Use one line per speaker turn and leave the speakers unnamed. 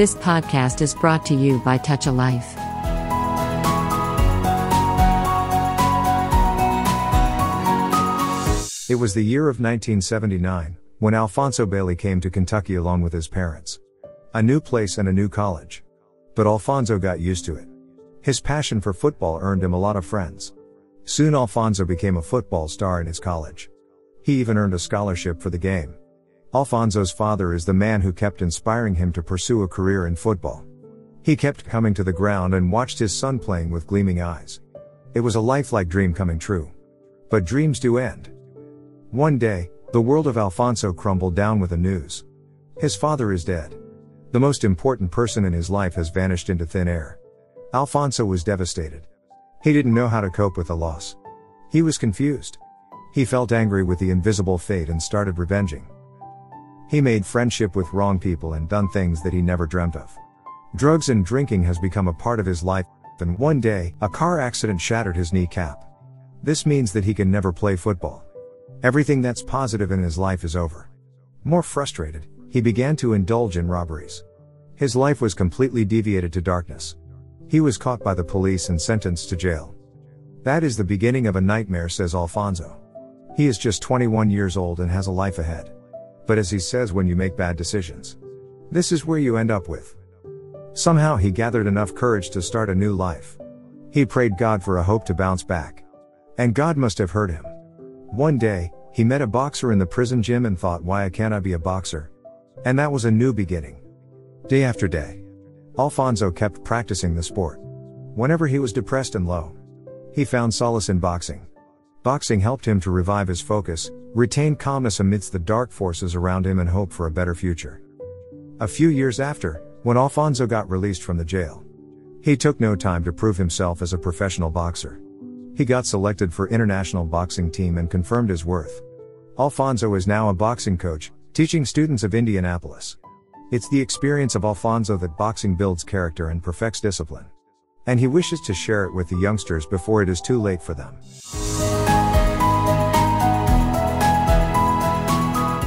This podcast is brought to you by Touch a Life.
It was the year of 1979 when Alfonso Bailey came to Kentucky along with his parents. A new place and a new college. But Alfonso got used to it. His passion for football earned him a lot of friends. Soon Alfonso became a football star in his college. He even earned a scholarship for the game. Alfonso's father is the man who kept inspiring him to pursue a career in football. He kept coming to the ground and watched his son playing with gleaming eyes. It was a lifelike dream coming true. But dreams do end. One day, the world of Alfonso crumbled down with the news. His father is dead. The most important person in his life has vanished into thin air. Alfonso was devastated. He didn't know how to cope with the loss. He was confused. He felt angry with the invisible fate and started revenging. He made friendship with wrong people and done things that he never dreamt of. Drugs and drinking has become a part of his life, and one day, a car accident shattered his kneecap. This means that he can never play football. Everything that's positive in his life is over. More frustrated, he began to indulge in robberies. His life was completely deviated to darkness. He was caught by the police and sentenced to jail. That is the beginning of a nightmare, says Alfonso. He is just 21 years old and has a life ahead. But as he says, when you make bad decisions, this is where you end up with. Somehow he gathered enough courage to start a new life. He prayed God for a hope to bounce back. And God must have heard him. One day, he met a boxer in the prison gym and thought, why can't I be a boxer? And that was a new beginning. Day after day. Alfonso kept practicing the sport. Whenever he was depressed and low, he found solace in boxing. Boxing helped him to revive his focus, retain calmness amidst the dark forces around him and hope for a better future. A few years after, when Alfonso got released from the jail, he took no time to prove himself as a professional boxer. He got selected for international boxing team and confirmed his worth. Alfonso is now a boxing coach, teaching students of Indianapolis. It's the experience of Alfonso that boxing builds character and perfects discipline. And he wishes to share it with the youngsters before it is too late for them.